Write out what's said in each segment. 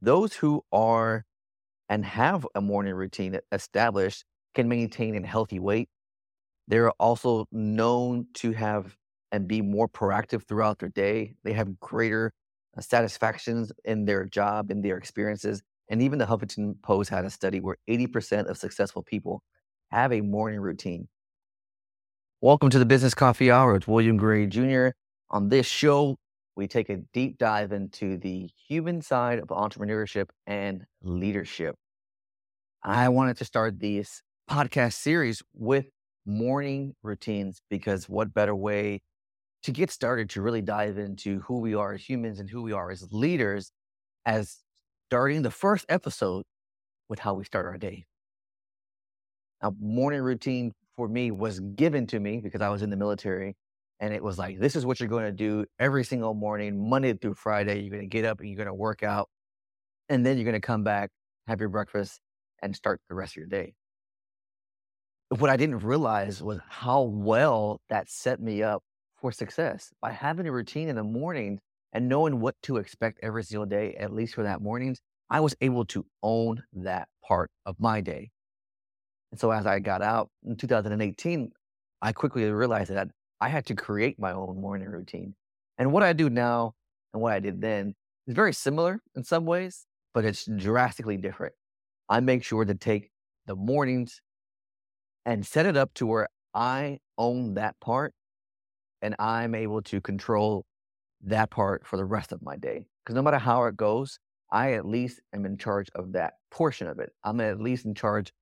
those who are and have a morning routine established can maintain a healthy weight. They're also known to have and be more proactive throughout their day. They have greater uh, satisfactions in their job, in their experiences. And even the Huffington Post had a study where 80% of successful people have a morning routine. Welcome to the Business Coffee Hour with William Garay Jr. On this show, we take a deep dive into the human side of entrepreneurship and leadership. I wanted to start this podcast series with morning routines because what better way to get started to really dive into who we are as humans and who we are as leaders as starting the first episode with how we start our day. Now, morning routine for me was given to me because I was in the military. And it was like, this is what you're going to do every single morning, Monday through Friday. You're going to get up and you're going to work out. And then you're going to come back, have your breakfast, and start the rest of your day. What I didn't realize was how well that set me up for success by having a routine in the morning and knowing what to expect every single day, at least for that morning. I was able to own that part of my day. And so as I got out in 2018, I quickly realized that I had to create my own morning routine. And what I do now and what I did then is very similar in some ways, but it's drastically different. I make sure to take the mornings and set it up to where I own that part and I'm able to control that part for the rest of my day. Because no matter how it goes, I at least am in charge of that portion of it. I'm at least in charge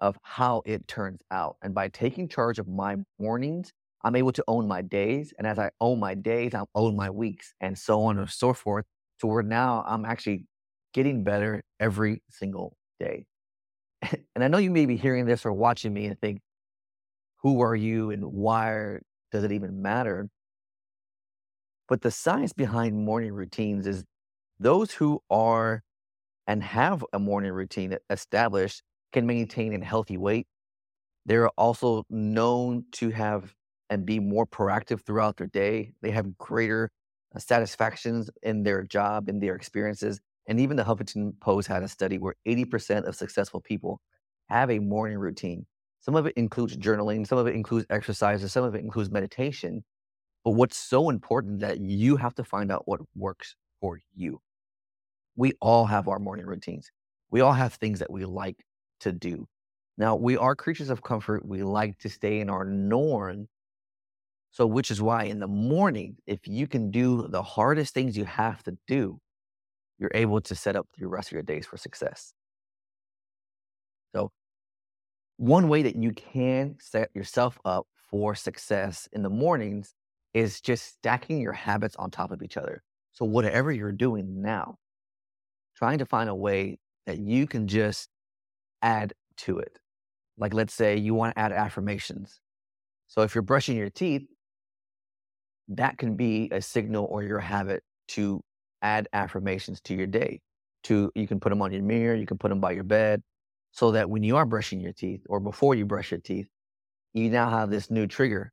of how it turns out. And by taking charge of my mornings, I'm able to own my days. And as I own my days, I own my weeks and so on and so forth. To where now I'm actually getting better every single day. and I know you may be hearing this or watching me and think, who are you and why does it even matter? But the science behind morning routines is those who are and have a morning routine established can maintain a healthy weight. They're also known to have and be more proactive throughout their day. They have greater uh, satisfactions in their job, in their experiences. And even the Huffington Post had a study where 80% of successful people have a morning routine. Some of it includes journaling, some of it includes exercises, some of it includes meditation. But what's so important that you have to find out what works for you. We all have our morning routines. We all have things that we like to do. Now, we are creatures of comfort. We like to stay in our norm. So, which is why in the morning, if you can do the hardest things you have to do, you're able to set up the rest of your days for success. So, one way that you can set yourself up for success in the mornings is just stacking your habits on top of each other. So, whatever you're doing now, trying to find a way that you can just add to it. Like, let's say you want to add affirmations. So, if you're brushing your teeth, that can be a signal or your habit to add affirmations to your day. To you can put them on your mirror, you can put them by your bed, so that when you are brushing your teeth or before you brush your teeth, you now have this new trigger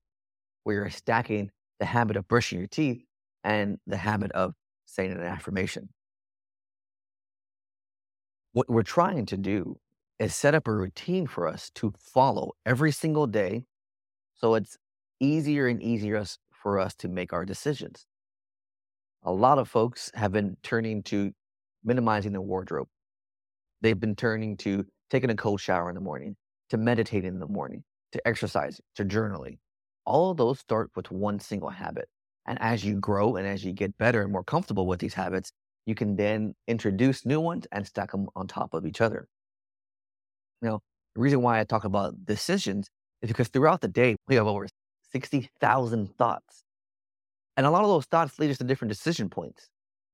where you're stacking the habit of brushing your teeth and the habit of saying an affirmation. What we're trying to do is set up a routine for us to follow every single day so it's easier and easier for us to make our decisions. A lot of folks have been turning to minimizing their wardrobe. They've been turning to taking a cold shower in the morning, to meditating in the morning, to exercise, to journaling. All of those start with one single habit. And as you grow and as you get better and more comfortable with these habits, you can then introduce new ones and stack them on top of each other. Now, the reason why I talk about decisions is because throughout the day, we have over 60,000 thoughts. And a lot of those thoughts lead us to different decision points.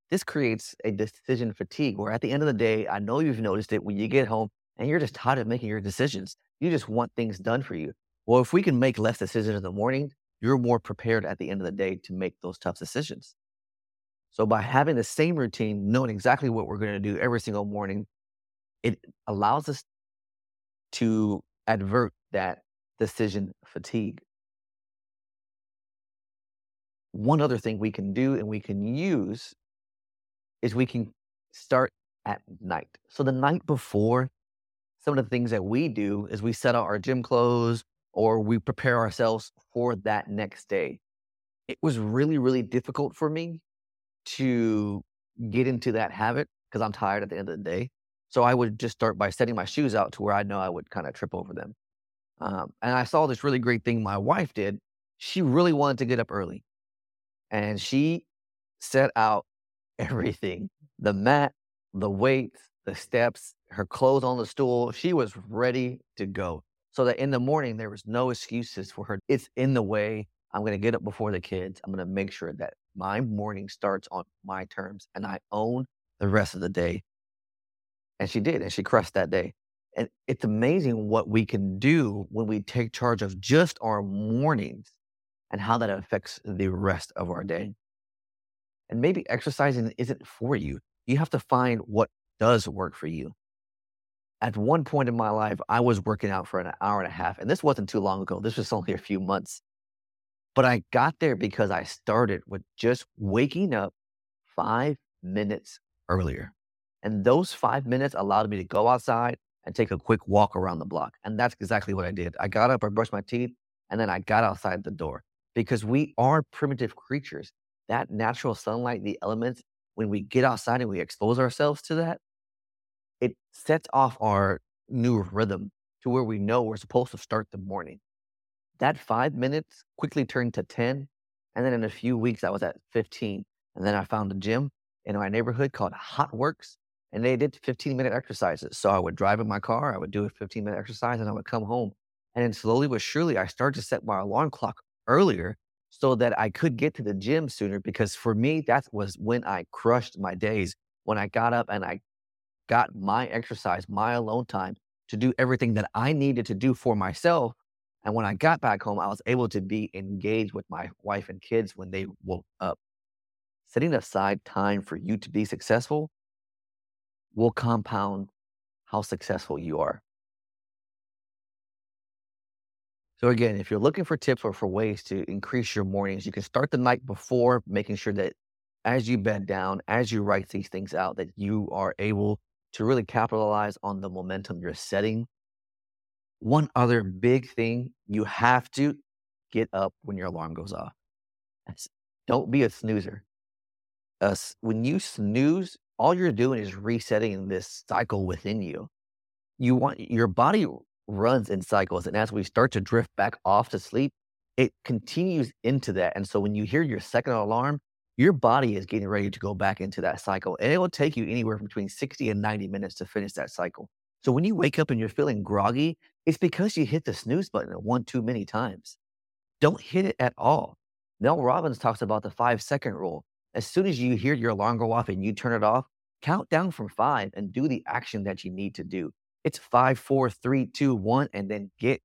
This creates a decision fatigue where at the end of the day, I know you've noticed it when you get home and you're just tired of making your decisions. You just want things done for you. Well, if we can make less decisions in the morning, you're more prepared at the end of the day to make those tough decisions. So by having the same routine, knowing exactly what we're going to do every single morning, it allows us to advert that decision fatigue. One other thing we can do and we can use is we can start at night. So the night before, some of the things that we do is we set out our gym clothes or we prepare ourselves for that next day. It was really, really difficult for me to get into that habit because I'm tired at the end of the day. So I would just start by setting my shoes out to where I know I would kind of trip over them. Um, and I saw this really great thing my wife did. She really wanted to get up early and she set out everything the mat, the weights, the steps, her clothes on the stool. She was ready to go. So that in the morning, there was no excuses for her. It's in the way. I'm going to get up before the kids. I'm going to make sure that my morning starts on my terms and I own the rest of the day. And she did, and she crushed that day. And it's amazing what we can do when we take charge of just our mornings and how that affects the rest of our day. Mm-hmm. And maybe exercising isn't for you. You have to find what does work for you. At one point in my life, I was working out for an hour and a half, and this wasn't too long ago. This was only a few months. But I got there because I started with just waking up five minutes earlier. And those five minutes allowed me to go outside and take a quick walk around the block. And that's exactly what I did. I got up, I brushed my teeth, and then I got outside the door because we are primitive creatures. That natural sunlight, the elements, when we get outside and we expose ourselves to that, it sets off our new rhythm to where we know we're supposed to start the morning. That five minutes quickly turned to 10. And then in a few weeks, I was at 15. And then I found a gym in my neighborhood called HOTWORX. And they did 15 minute exercises. So I would drive in my car, I would do a 15 minute exercise, and I would come home. And then slowly but surely, I started to set my alarm clock earlier so that I could get to the gym sooner. Because for me, that was when I crushed my days. When I got up and I got my exercise, my alone time to do everything that I needed to do for myself. And when I got back home, I was able to be engaged with my wife and kids when they woke up. Setting aside time for you to be successful will compound how successful you are. So again, if you're looking for tips or for ways to increase your mornings, you can start the night before, making sure that as you bed down, as you write these things out, that you are able to really capitalize on the momentum you're setting. One other big thing, you have to get up when your alarm goes off. Don't be a snoozer. Uh, when you snooze, all you're doing is resetting this cycle within you. You want your body runs in cycles. And as we start to drift back off to sleep, it continues into that. And so when you hear your second alarm, your body is getting ready to go back into that cycle. And it will take you anywhere between 60 and 90 minutes to finish that cycle. So when you wake up and you're feeling groggy, it's because you hit the snooze button one too many times. Don't hit it at all. Mel Robbins talks about the five second rule. As soon as you hear your alarm go off and you turn it off, count down from five and do the action that you need to do. It's five, four, three, two, one, and then get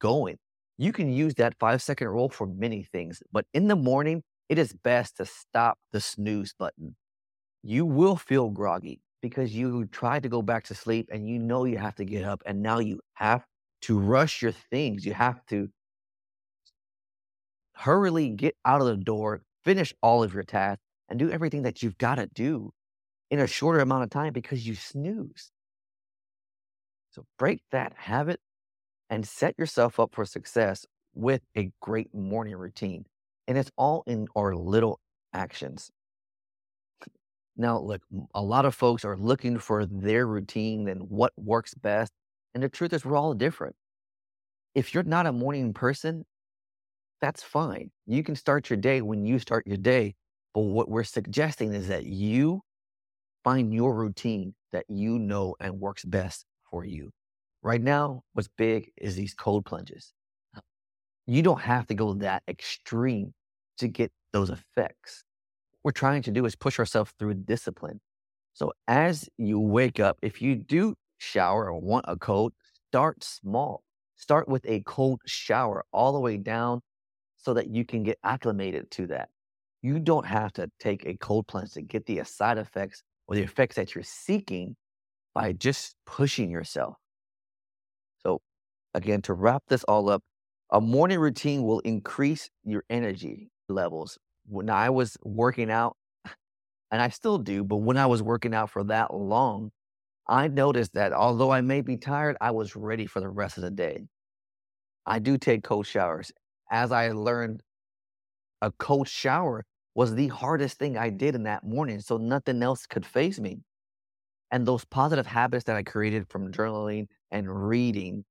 going. You can use that five second rule for many things, but in the morning, it is best to stop the snooze button. You will feel groggy because you tried to go back to sleep and you know you have to get up, and now you have to rush your things. You have to hurriedly get out of the door, finish all of your tasks, and do everything that you've got to do in a shorter amount of time because you snooze. So break that habit and set yourself up for success with a great morning routine. And it's all in our little actions. Now, look, a lot of folks are looking for their routine and what works best. And the truth is, we're all different. If you're not a morning person, that's fine. You can start your day when you start your day. But what we're suggesting is that you find your routine that you know and works best for you. Right now, what's big is these cold plunges. You don't have to go that extreme to get those effects. What we're trying to do is push ourselves through discipline. So as you wake up, if you do shower or want a cold, start small. Start with a cold shower all the way down so that you can get acclimated to that. You don't have to take a cold plunge to get the side effects or the effects that you're seeking by just pushing yourself. So, again, to wrap this all up, a morning routine will increase your energy levels. When I was working out, and I still do, but when I was working out for that long, I noticed that although I may be tired, I was ready for the rest of the day. I do take cold showers. As I learned, a cold shower was the hardest thing I did in that morning, so nothing else could phase me. And those positive habits that I created from journaling and reading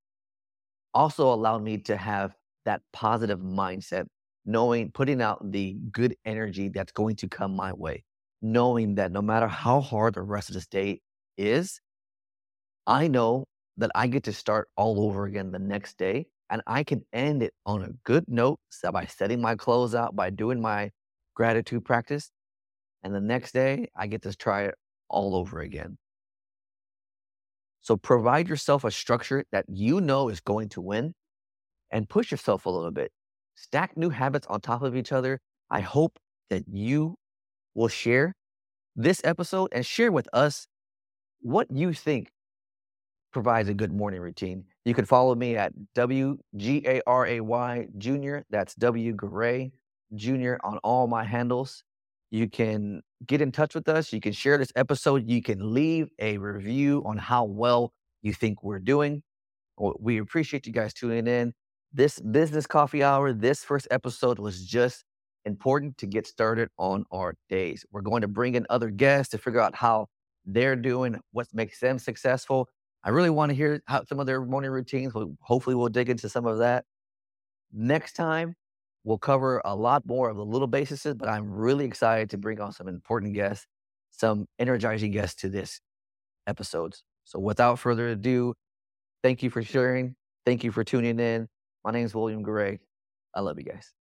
also allowed me to have that positive mindset, knowing putting out the good energy that's going to come my way, knowing that no matter how hard the rest of this day is, I know that I get to start all over again the next day and I can end it on a good note so by setting my clothes out, by doing my gratitude practice. And the next day, I get to try it all over again. So provide yourself a structure that you know is going to win and push yourself a little bit. Stack new habits on top of each other. I hope that you will share this episode and share with us what you think provides a good morning routine. You can follow me at W G A R A Y Junior. That's W Garay Junior on all my handles. You can get in touch with us. You can share this episode. You can leave a review on how well you think we're doing. We appreciate you guys tuning in. This business coffee hour, this first episode was just important to get started on our days. We're going to bring in other guests to figure out how they're doing, what makes them successful. I really want to hear how some of their morning routines. Hopefully, we'll dig into some of that. Next time, we'll cover a lot more of the little bases, but I'm really excited to bring on some important guests, some energizing guests to this episodes. So, without further ado, thank you for sharing. Thank you for tuning in. My name is William Garay. I love you guys.